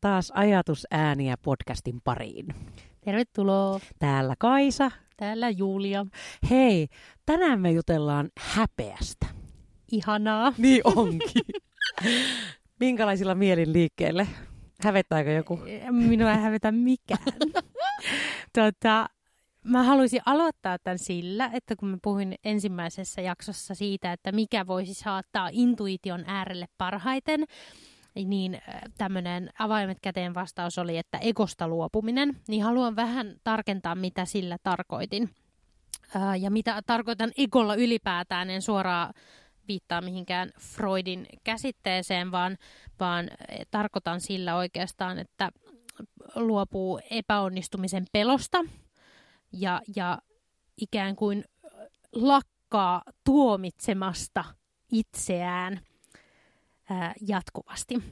taas Ajatusääniä podcastin pariin. Tervetuloa. Täällä Kaisa. Täällä Julia. Hei, tänään me jutellaan häpeästä. Ihanaa. Niin onkin. Minkälaisilla mielin liikkeelle? Hävettääkö joku? Minua ei hävetä mikään. tota, mä haluaisin aloittaa tämän sillä, että kun mä puhuin ensimmäisessä jaksossa siitä, että mikä voisi saattaa intuition äärelle parhaiten, niin äh, tämmöinen avaimet käteen vastaus oli, että egosta luopuminen, niin haluan vähän tarkentaa, mitä sillä tarkoitin. Ää, ja mitä tarkoitan egolla ylipäätään, en suoraan viittaa mihinkään Freudin käsitteeseen, vaan, vaan tarkoitan sillä oikeastaan, että luopuu epäonnistumisen pelosta ja, ja ikään kuin lakkaa tuomitsemasta itseään ää, jatkuvasti.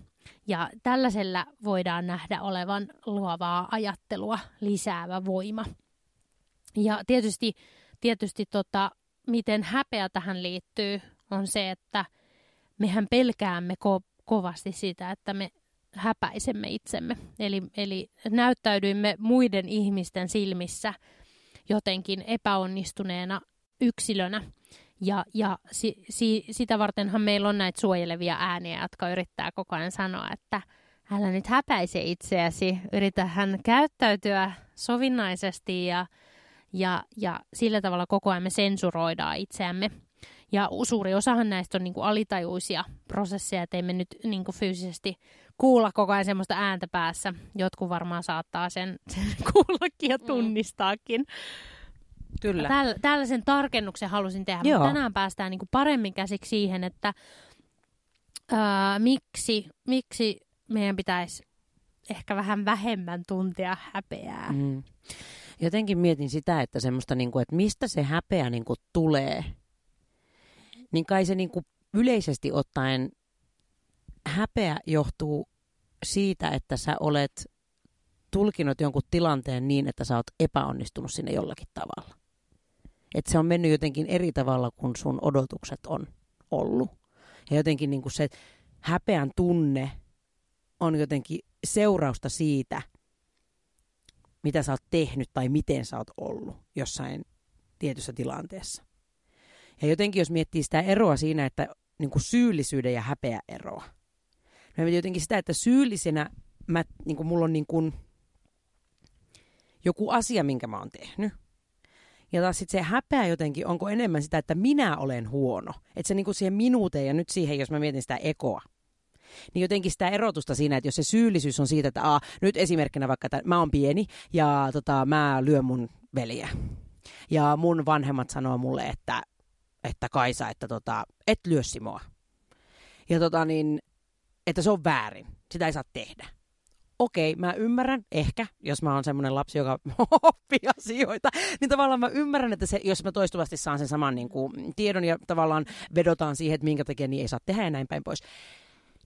Ja tällaisella voidaan nähdä olevan luovaa ajattelua lisäävä voima. Ja tietysti, tietysti tota, miten häpeä tähän liittyy, on se, että mehän pelkäämme ko- kovasti sitä, että me häpäisemme itsemme. Eli, eli näyttäydyimme muiden ihmisten silmissä jotenkin epäonnistuneena yksilönä. Ja, ja si, si, sitä vartenhan meillä on näitä suojelevia ääniä, jotka yrittää koko ajan sanoa, että älä nyt häpäise itseäsi, yritä hän käyttäytyä sovinnaisesti ja, ja, ja sillä tavalla koko ajan me sensuroidaan itseämme. Ja suuri osahan näistä on niin kuin alitajuisia prosesseja, että me nyt niin kuin fyysisesti kuulla koko ajan semmoista ääntä päässä. Jotkut varmaan saattaa sen, sen kuullakin ja mm. Kyllä. Täl, tällaisen tarkennuksen halusin tehdä, Joo. mutta tänään päästään niin kuin paremmin käsiksi siihen, että ää, miksi, miksi meidän pitäisi ehkä vähän vähemmän tuntea häpeää. Mm. Jotenkin mietin sitä, että semmoista, niin kuin, että mistä se häpeä niin kuin tulee. Niin kai se niin kuin yleisesti ottaen häpeä johtuu siitä, että sä olet tulkinut jonkun tilanteen niin, että sä oot epäonnistunut sinne jollakin tavalla. Että se on mennyt jotenkin eri tavalla kuin sun odotukset on ollut. Ja jotenkin niin kuin se häpeän tunne on jotenkin seurausta siitä, mitä sä oot tehnyt tai miten sä oot ollut jossain tietyssä tilanteessa. Ja jotenkin jos miettii sitä eroa siinä, että niin kuin syyllisyyden ja häpeä eroa. Mä mietin jotenkin sitä, että syyllisenä mä, niin kuin mulla on niin kuin joku asia, minkä mä oon tehnyt. Ja taas sitten se häpeä jotenkin, onko enemmän sitä, että minä olen huono. Että se niinku siihen minuuteen ja nyt siihen, jos mä mietin sitä ekoa. Niin jotenkin sitä erotusta siinä, että jos se syyllisyys on siitä, että aa, nyt esimerkkinä vaikka, että mä oon pieni ja tota, mä lyön mun veliä. Ja mun vanhemmat sanoo mulle, että, että Kaisa, että tota, et lyö Simoa. Ja tota niin, että se on väärin. Sitä ei saa tehdä okei, okay, mä ymmärrän, ehkä, jos mä oon semmoinen lapsi, joka oppii asioita, niin tavallaan mä ymmärrän, että se, jos mä toistuvasti saan sen saman niin kuin, tiedon ja tavallaan vedotaan siihen, että minkä takia niin ei saa tehdä ja näin päin pois.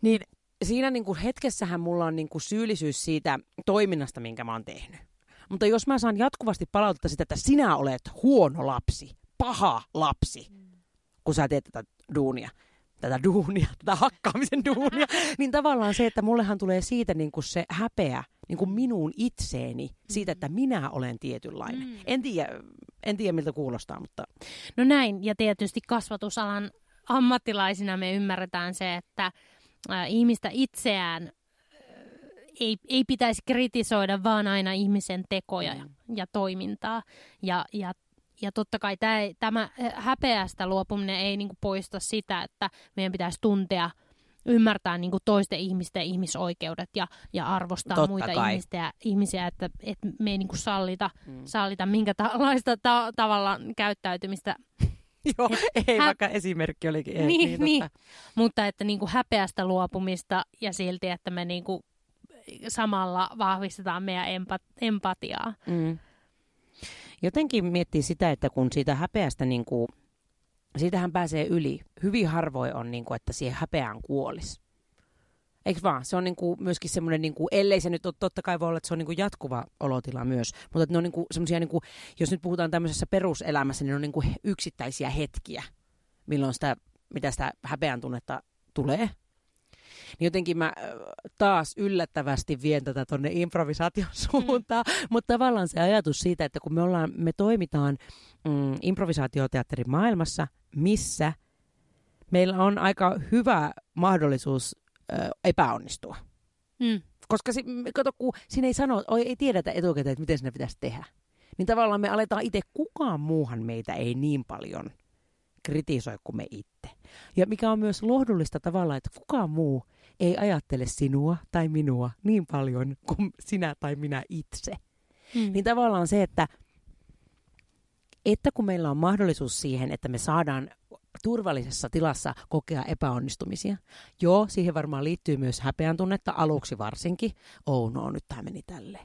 Niin siinä niin kuin hetkessähän mulla on niin kuin syyllisyys siitä toiminnasta, minkä mä oon tehnyt. Mutta jos mä saan jatkuvasti palautetta sitä, että sinä olet huono lapsi, paha lapsi, kun sä teet tätä duunia, tätä duunia, tätä hakkaamisen duunia, niin tavallaan se, että mullehan tulee siitä niin kuin se häpeä niin kuin minuun itseeni, siitä, että minä olen tietynlainen. Mm. En, tiedä, en tiedä, miltä kuulostaa, mutta... No näin, ja tietysti kasvatusalan ammattilaisina me ymmärretään se, että ihmistä itseään ei, ei pitäisi kritisoida, vaan aina ihmisen tekoja ja, mm. ja toimintaa. Ja, ja ja totta kai tämä, tämä eh, häpeästä luopuminen ei niin kuin poista sitä, että meidän pitäisi tuntea, ymmärtää niin kuin toisten ihmisten ihmisoikeudet ja, ja arvostaa totta muita kai. ihmisiä, ihmisiä, että, että me ei niin kuin sallita, mm. sallita minkälaista ta- tavalla käyttäytymistä. Joo, ei Hä- vaikka esimerkki olikin. Ei, niin, niin, niin. mutta että niin kuin häpeästä luopumista ja silti, että me niin kuin samalla vahvistetaan meidän empat- empatiaa. Mm jotenkin miettii sitä, että kun siitä häpeästä, niin kuin, siitähän pääsee yli. Hyvin harvoin on, niin kuin, että siihen häpeään kuolisi. Eikö vaan? Se on niin kuin myöskin semmoinen, niin kuin, ellei se nyt ole, totta kai voi olla, että se on niin kuin jatkuva olotila myös, mutta että ne on niin kuin semmoisia, niin kuin, jos nyt puhutaan tämmöisessä peruselämässä, niin ne on niin kuin yksittäisiä hetkiä, milloin sitä, mitä sitä häpeän tunnetta tulee. Niin jotenkin mä taas yllättävästi vien tätä tuonne improvisaation suuntaan, mm. mutta tavallaan se ajatus siitä, että kun me, ollaan, me toimitaan mm, improvisaatioteatterin maailmassa, missä meillä on aika hyvä mahdollisuus ö, epäonnistua. Mm. Koska si, kato, kun siinä ei sano, ei tiedetä etukäteen, että miten sinne pitäisi tehdä. Niin tavallaan me aletaan itse, kukaan muuhan meitä ei niin paljon kritisoi kuin me itse. Ja mikä on myös lohdullista tavalla, että kukaan muu ei ajattele sinua tai minua niin paljon kuin sinä tai minä itse. Mm. Niin tavallaan se, että, että kun meillä on mahdollisuus siihen, että me saadaan turvallisessa tilassa kokea epäonnistumisia. Joo, siihen varmaan liittyy myös häpeän tunnetta, aluksi varsinkin. Oh no, nyt tämä meni tälle.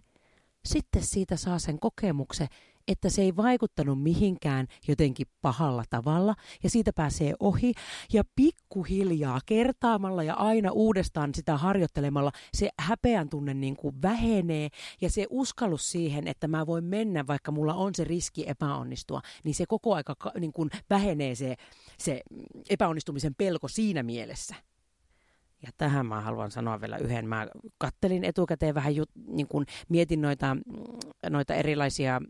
Sitten siitä saa sen kokemuksen, että se ei vaikuttanut mihinkään jotenkin pahalla tavalla ja siitä pääsee ohi ja pikkuhiljaa kertaamalla ja aina uudestaan sitä harjoittelemalla se häpeän tunne niin kuin vähenee ja se uskallus siihen, että mä voin mennä, vaikka mulla on se riski epäonnistua, niin se koko aika niin kuin vähenee se, se epäonnistumisen pelko siinä mielessä. Ja tähän mä haluan sanoa vielä yhden. Mä kattelin etukäteen vähän, jut, niin kun mietin noita, noita erilaisia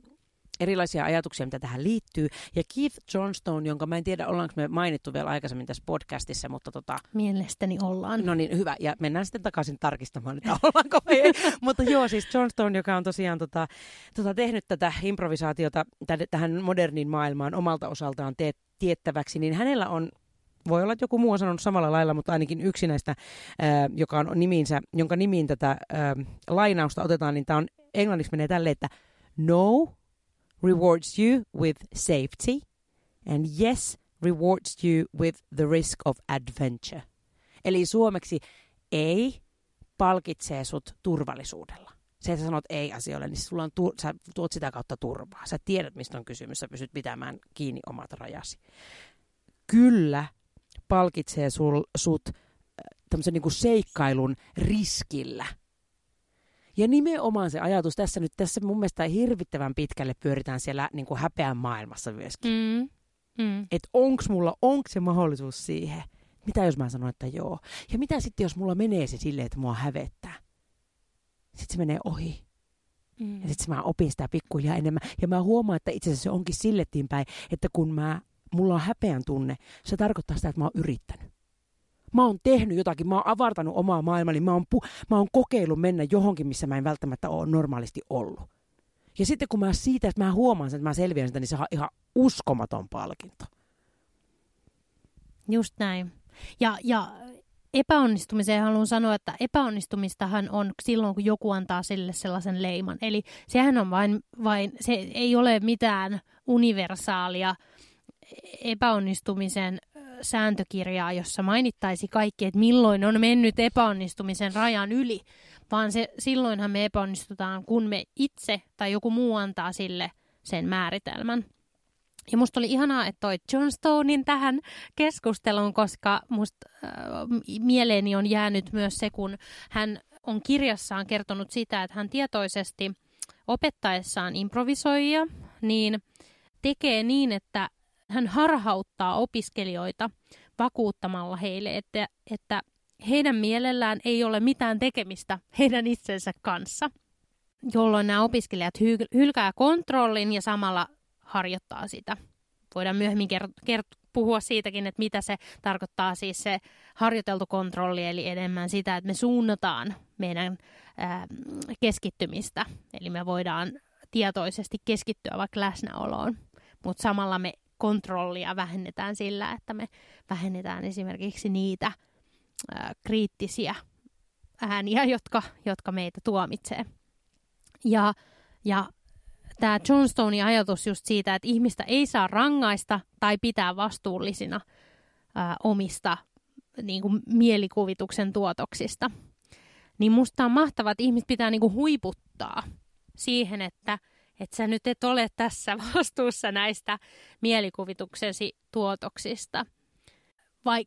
erilaisia ajatuksia, mitä tähän liittyy. Ja Keith Johnstone, jonka mä en tiedä, ollaanko me mainittu vielä aikaisemmin tässä podcastissa, mutta tota... Mielestäni ollaan. No niin, hyvä. Ja mennään sitten takaisin tarkistamaan, että ollaanko ei. mutta joo, siis Johnstone, joka on tosiaan tota, tota, tehnyt tätä improvisaatiota tähän moderniin maailmaan omalta osaltaan te- tiettäväksi, niin hänellä on voi olla, että joku muu on sanonut samalla lailla, mutta ainakin yksi näistä, ää, joka on nimiinsä, jonka nimiin tätä ää, lainausta otetaan, niin tämä on englanniksi menee tälle, että no rewards you with safety, and yes rewards you with the risk of adventure. Eli suomeksi ei palkitsee sut turvallisuudella. Se, että sanot ei asioille, niin sulla on tu- sä tuot sitä kautta turvaa. Sä tiedät, mistä on kysymys. Sä pystyt pitämään kiinni omat rajasi. Kyllä palkitsee sul, sut äh, tämmöisen niin seikkailun riskillä – ja nimenomaan se ajatus tässä nyt, tässä mun mielestä hirvittävän pitkälle pyöritään siellä niin kuin häpeän maailmassa myöskin. Mm. Mm. Että onks mulla, onks se mahdollisuus siihen? Mitä jos mä sanon, että joo? Ja mitä sitten, jos mulla menee se silleen, että mua hävettää? Sitten se menee ohi. Mm. Ja sitten mä opin sitä pikkuhiljaa enemmän. Ja mä huomaan, että itse asiassa se onkin sillettiin päin, että kun mä, mulla on häpeän tunne, se tarkoittaa sitä, että mä oon yrittänyt mä oon tehnyt jotakin, mä oon avartanut omaa maailmani, mä oon, pu- mä oon kokeillut mennä johonkin, missä mä en välttämättä ole normaalisti ollut. Ja sitten kun mä siitä, että mä huomaan sen, että mä selviän sitä, niin se on ihan uskomaton palkinto. Just näin. Ja, ja epäonnistumiseen haluan sanoa, että epäonnistumistahan on silloin, kun joku antaa sille sellaisen leiman. Eli sehän on vain, vain se ei ole mitään universaalia epäonnistumisen sääntökirjaa, jossa mainittaisi kaikki, että milloin on mennyt epäonnistumisen rajan yli, vaan se, silloinhan me epäonnistutaan, kun me itse tai joku muu antaa sille sen määritelmän. Ja musta oli ihanaa, että toi John Stonein tähän keskusteluun, koska musta äh, mieleeni on jäänyt myös se, kun hän on kirjassaan kertonut sitä, että hän tietoisesti opettaessaan improvisoijia, niin tekee niin, että hän harhauttaa opiskelijoita vakuuttamalla heille, että, että heidän mielellään ei ole mitään tekemistä heidän itsensä kanssa, jolloin nämä opiskelijat hy- hylkää kontrollin ja samalla harjoittaa sitä. Voidaan myöhemmin kert- kert- puhua siitäkin, että mitä se tarkoittaa siis se harjoiteltu kontrolli, eli enemmän sitä, että me suunnataan meidän ää, keskittymistä. Eli me voidaan tietoisesti keskittyä vaikka läsnäoloon, mutta samalla me kontrollia vähennetään sillä, että me vähennetään esimerkiksi niitä ää, kriittisiä ääniä, jotka, jotka meitä tuomitsee. Ja, ja tämä Johnstonein ajatus just siitä, että ihmistä ei saa rangaista tai pitää vastuullisina ää, omista niin kuin mielikuvituksen tuotoksista, niin musta on mahtavaa, että ihmiset pitää niin kuin huiputtaa siihen, että – että sä nyt et ole tässä vastuussa näistä mielikuvituksesi tuotoksista.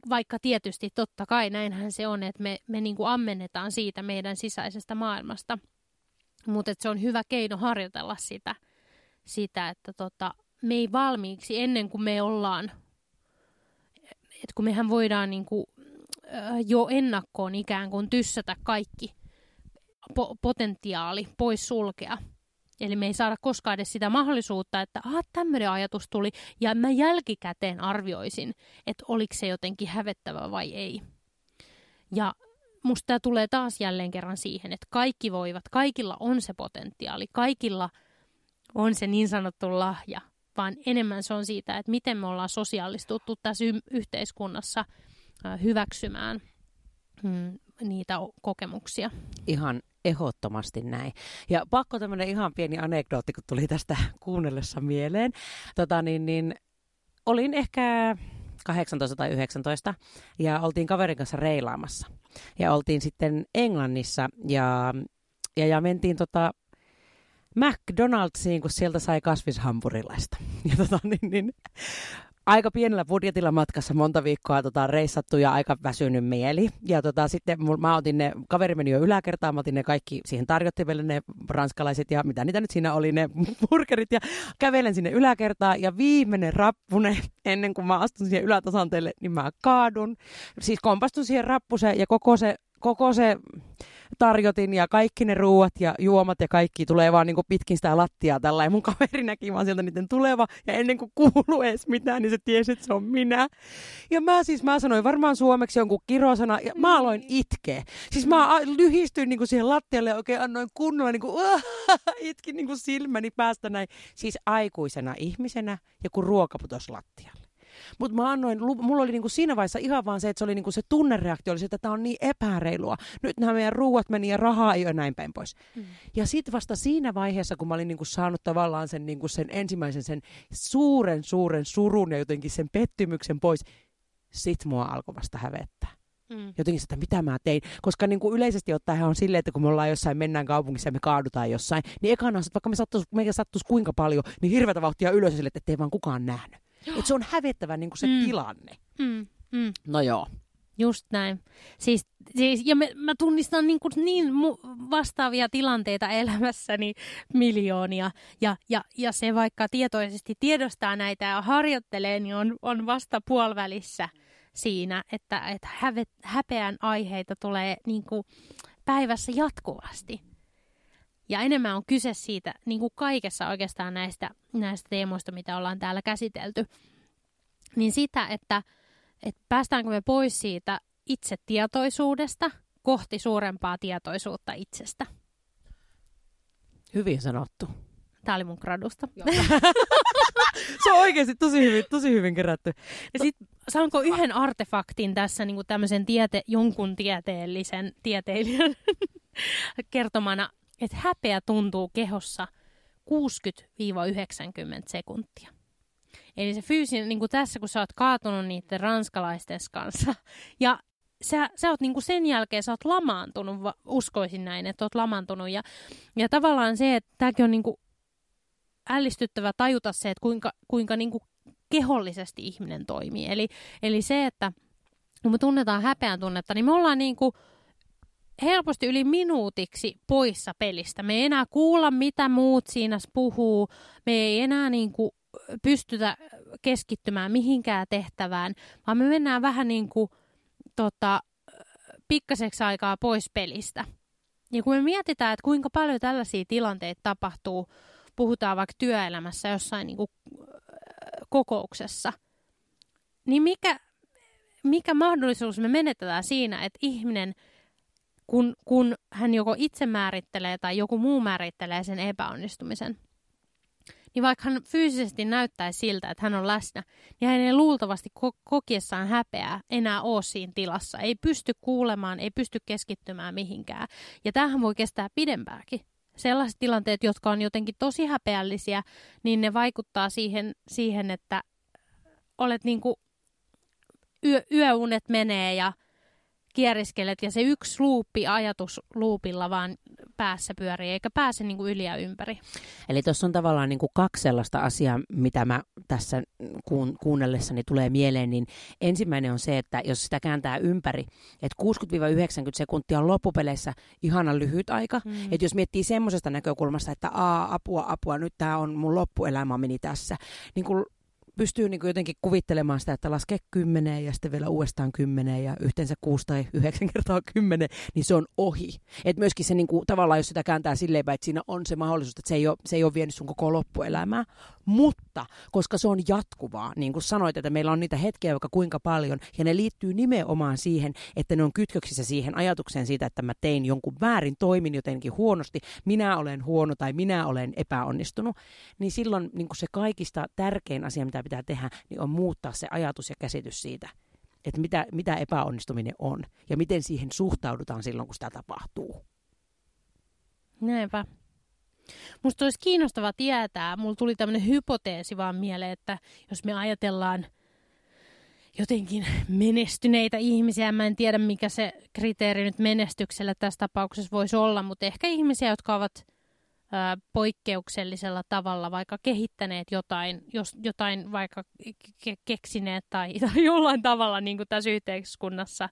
vaikka tietysti totta kai näinhän se on, että me, me niin kuin ammennetaan siitä meidän sisäisestä maailmasta. Mutta se on hyvä keino harjoitella sitä, sitä että tota, me ei valmiiksi ennen kuin me ollaan, että kun mehän voidaan niin kuin jo ennakkoon ikään kuin tyssätä kaikki po- potentiaali pois sulkea. Eli me ei saada koskaan edes sitä mahdollisuutta, että ah, tämmöinen ajatus tuli, ja mä jälkikäteen arvioisin, että oliko se jotenkin hävettävä vai ei. Ja musta tämä tulee taas jälleen kerran siihen, että kaikki voivat, kaikilla on se potentiaali, kaikilla on se niin sanottu lahja, vaan enemmän se on siitä, että miten me ollaan sosiaalistuttu tässä y- yhteiskunnassa hyväksymään mm, niitä kokemuksia. Ihan ehdottomasti näin. Ja pakko tämmöinen ihan pieni anekdootti, kun tuli tästä kuunnellessa mieleen. Tota, niin, niin, olin ehkä 18 tai 19 ja oltiin kaverin kanssa reilaamassa. Ja oltiin sitten Englannissa ja, ja, ja mentiin tota McDonald'siin, kun sieltä sai kasvishampurilaista. Ja tota, niin, niin, aika pienellä budjetilla matkassa monta viikkoa tota, reissattu ja aika väsynyt mieli. Ja tota, sitten mul, mä otin ne, kaveri meni jo yläkertaan, mä otin ne kaikki siihen tarjottimelle, ne ranskalaiset ja mitä niitä nyt siinä oli, ne burgerit. Ja kävelen sinne yläkertaan ja viimeinen rappune ennen kuin mä astun siihen ylätasanteelle, niin mä kaadun. Siis kompastun siihen rappuseen ja koko se, koko se tarjotin ja kaikki ne ruuat ja juomat ja kaikki tulee vaan niin kuin pitkin sitä lattiaa tällä. Ja mun kaveri näki vaan sieltä niiden tuleva ja ennen kuin kuuluu edes mitään, niin se tiesi, että se on minä. Ja mä siis, mä sanoin varmaan suomeksi jonkun kirosana ja mä aloin itkeä. Siis mä lyhistyin niin kuin siihen lattialle ja oikein annoin kunnolla niin kuin, itkin niin kuin silmäni päästä näin. Siis aikuisena ihmisenä ja kun ruoka putosi lattialle. Mutta mä annoin, mulla oli niinku siinä vaiheessa ihan vaan se, että se oli niinku se tunnereaktio, oli se, että tämä on niin epäreilua. Nyt nämä meidän ruuat meni ja rahaa ei ole näin päin pois. Mm. Ja sitten vasta siinä vaiheessa, kun mä olin niinku saanut tavallaan sen, niinku sen ensimmäisen sen suuren, suuren surun ja jotenkin sen pettymyksen pois, sit mua alkoi vasta hävettää. Mm. Jotenkin sitä, mitä mä tein. Koska niin kuin yleisesti ottaen on silleen, että kun me ollaan jossain, mennään kaupungissa ja me kaadutaan jossain, niin ekana vaikka me sattuisi, meidän sattuisi kuinka paljon, niin hirveätä vauhtia ylös sille, että ei vaan kukaan nähnyt. Että se on hävettävä niin kuin se mm. tilanne. Mm. Mm. No joo. Just näin. Siis, siis, ja me, mä tunnistan niin, kuin niin mu- vastaavia tilanteita elämässäni miljoonia. Ja, ja, ja se vaikka tietoisesti tiedostaa näitä ja harjoittelee, niin on, on vasta puolivälissä siinä, että, että häve, häpeän aiheita tulee niin kuin päivässä jatkuvasti. Ja enemmän on kyse siitä, niin kuin kaikessa oikeastaan näistä, näistä teemoista, mitä ollaan täällä käsitelty, niin sitä, että, että päästäänkö me pois siitä itsetietoisuudesta kohti suurempaa tietoisuutta itsestä. Hyvin sanottu. Tämä oli mun gradusta. Se on oikeasti tosi hyvin, tosi hyvin kerätty. Ja sit, saanko yhden artefaktin tässä niin tämmöisen tiete, jonkun tieteellisen tieteilijän kertomana että häpeä tuntuu kehossa 60-90 sekuntia. Eli se fyysinen, niin kuin tässä kun sä oot kaatunut niiden ranskalaisten kanssa, ja sä, sä oot niin kuin sen jälkeen, sä oot lamaantunut, uskoisin näin, että oot lamaantunut. Ja, ja tavallaan se, että tämäkin on niin kuin ällistyttävä tajuta se, että kuinka, kuinka niin kuin kehollisesti ihminen toimii. Eli, eli se, että kun me tunnetaan häpeän tunnetta, niin me ollaan niin kuin helposti yli minuutiksi poissa pelistä. Me ei enää kuulla, mitä muut siinä puhuu. Me ei enää niin kuin pystytä keskittymään mihinkään tehtävään, vaan me mennään vähän niin kuin tota, pikkaseksi aikaa pois pelistä. Ja kun me mietitään, että kuinka paljon tällaisia tilanteita tapahtuu, puhutaan vaikka työelämässä jossain niin kuin kokouksessa, niin mikä, mikä mahdollisuus me menetetään siinä, että ihminen – kun, kun hän joko itse määrittelee tai joku muu määrittelee sen epäonnistumisen, niin vaikka hän fyysisesti näyttäisi siltä, että hän on läsnä, niin hän ei luultavasti ko- kokiessaan häpeää enää ole siinä tilassa. Ei pysty kuulemaan, ei pysty keskittymään mihinkään. Ja tämähän voi kestää pidempääkin. Sellaiset tilanteet, jotka on jotenkin tosi häpeällisiä, niin ne vaikuttaa siihen, siihen että olet niin kuin yö, yöunet menee ja kieriskelet ja se yksi luuppi ajatus luupilla vaan päässä pyörii, eikä pääse niin kuin yli ja ympäri. Eli tuossa on tavallaan niin kuin kaksi sellaista asiaa, mitä mä tässä kuun, kuunnellessani tulee mieleen, niin ensimmäinen on se, että jos sitä kääntää ympäri, että 60-90 sekuntia on loppupeleissä ihana lyhyt aika, mm. että jos miettii semmoisesta näkökulmasta, että Aa, apua, apua, nyt tämä on mun loppuelämä meni tässä, niin kuin pystyy niin kuin jotenkin kuvittelemaan sitä, että laske kymmeneen ja sitten vielä uudestaan kymmeneen ja yhteensä kuusi tai yhdeksän kertaa kymmenen, niin se on ohi. Et myöskin se niin kuin, tavallaan, jos sitä kääntää silleen, että siinä on se mahdollisuus, että se ei ole, se ei ole vienyt sun koko loppuelämää, mutta koska se on jatkuvaa, niin kuin sanoit, että meillä on niitä hetkiä vaikka kuinka paljon, ja ne liittyy nimenomaan siihen, että ne on kytköksissä siihen ajatukseen siitä, että mä tein jonkun väärin, toimin jotenkin huonosti, minä olen huono tai minä olen epäonnistunut, niin silloin niin kuin se kaikista tärkein asia, mitä pitää tehdä, niin on muuttaa se ajatus ja käsitys siitä, että mitä, mitä epäonnistuminen on ja miten siihen suhtaudutaan silloin, kun sitä tapahtuu. Näinpä. Musta olisi kiinnostava tietää, mulla tuli tämmöinen hypoteesi vaan mieleen, että jos me ajatellaan jotenkin menestyneitä ihmisiä, mä en tiedä mikä se kriteeri nyt menestyksellä tässä tapauksessa voisi olla, mutta ehkä ihmisiä, jotka ovat poikkeuksellisella tavalla vaikka kehittäneet jotain, jos jotain vaikka ke- keksineet tai, tai jollain tavalla niin kuin tässä yhteiskunnassa.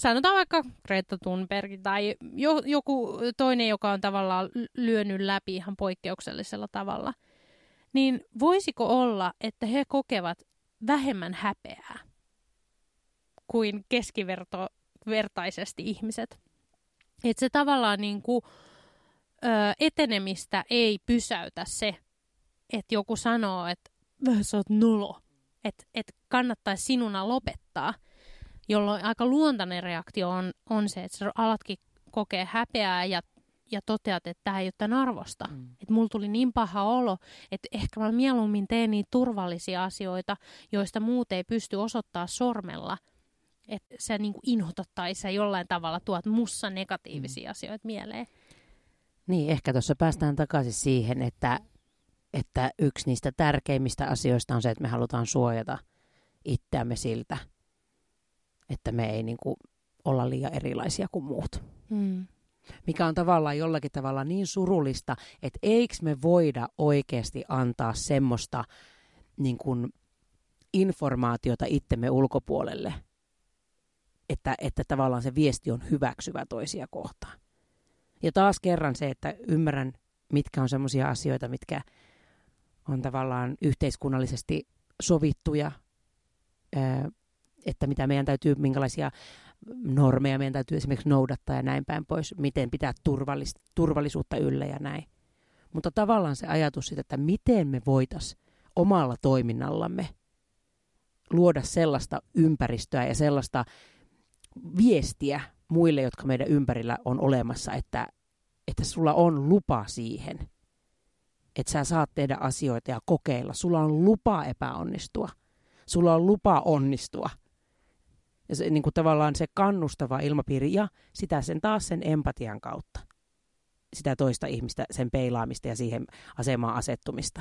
Sanotaan vaikka Greta Thunberg tai jo, joku toinen, joka on tavallaan lyönyt läpi ihan poikkeuksellisella tavalla. Niin voisiko olla, että he kokevat vähemmän häpeää kuin keskivertaisesti ihmiset? Että se tavallaan niin kuin, ö, etenemistä ei pysäytä se, että joku sanoo, että sä oot nolo, että et kannattaisi sinuna lopettaa, jolloin aika luontainen reaktio on, on se, että sä alatkin kokea häpeää ja, ja toteat, että tämä ei ole tämän arvosta. Mm. Että mulla tuli niin paha olo, että ehkä mä mieluummin teen niitä turvallisia asioita, joista muut ei pysty osoittaa sormella, että sä niin inhotat tai sä jollain tavalla tuot mussa negatiivisia mm. asioita mieleen. Niin, ehkä tuossa päästään takaisin siihen, että, että yksi niistä tärkeimmistä asioista on se, että me halutaan suojata itseämme siltä, että me ei niin kuin, olla liian erilaisia kuin muut. Mm. Mikä on tavallaan jollakin tavalla niin surullista, että eikö me voida oikeasti antaa semmoista niin kuin, informaatiota itsemme ulkopuolelle, että, että tavallaan se viesti on hyväksyvä toisia kohtaan. Ja taas kerran se, että ymmärrän, mitkä on sellaisia asioita, mitkä on tavallaan yhteiskunnallisesti sovittuja, että mitä meidän täytyy, minkälaisia normeja meidän täytyy esimerkiksi noudattaa ja näin päin pois, miten pitää turvallis- turvallisuutta yllä ja näin. Mutta tavallaan se ajatus siitä, että miten me voitaisiin omalla toiminnallamme luoda sellaista ympäristöä ja sellaista viestiä muille, jotka meidän ympärillä on olemassa, että, että sulla on lupa siihen, että sä saat tehdä asioita ja kokeilla. Sulla on lupa epäonnistua. Sulla on lupa onnistua. Ja se, niin kuin tavallaan se kannustava ilmapiiri ja sitä sen taas sen empatian kautta. Sitä toista ihmistä, sen peilaamista ja siihen asemaan asettumista.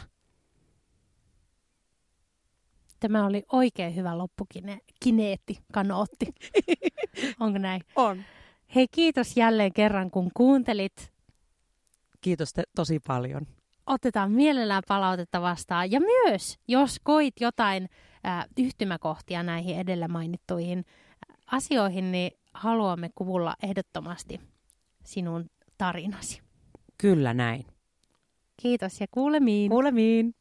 Tämä oli oikein hyvä loppukineetti, kanootti. Onko näin? On. Hei, kiitos jälleen kerran, kun kuuntelit. Kiitos te tosi paljon. Otetaan mielellään palautetta vastaan. Ja myös, jos koit jotain äh, yhtymäkohtia näihin edellä mainittuihin asioihin, niin haluamme kuulla ehdottomasti sinun tarinasi. Kyllä näin. Kiitos ja kuulemiin. Kuulemiin.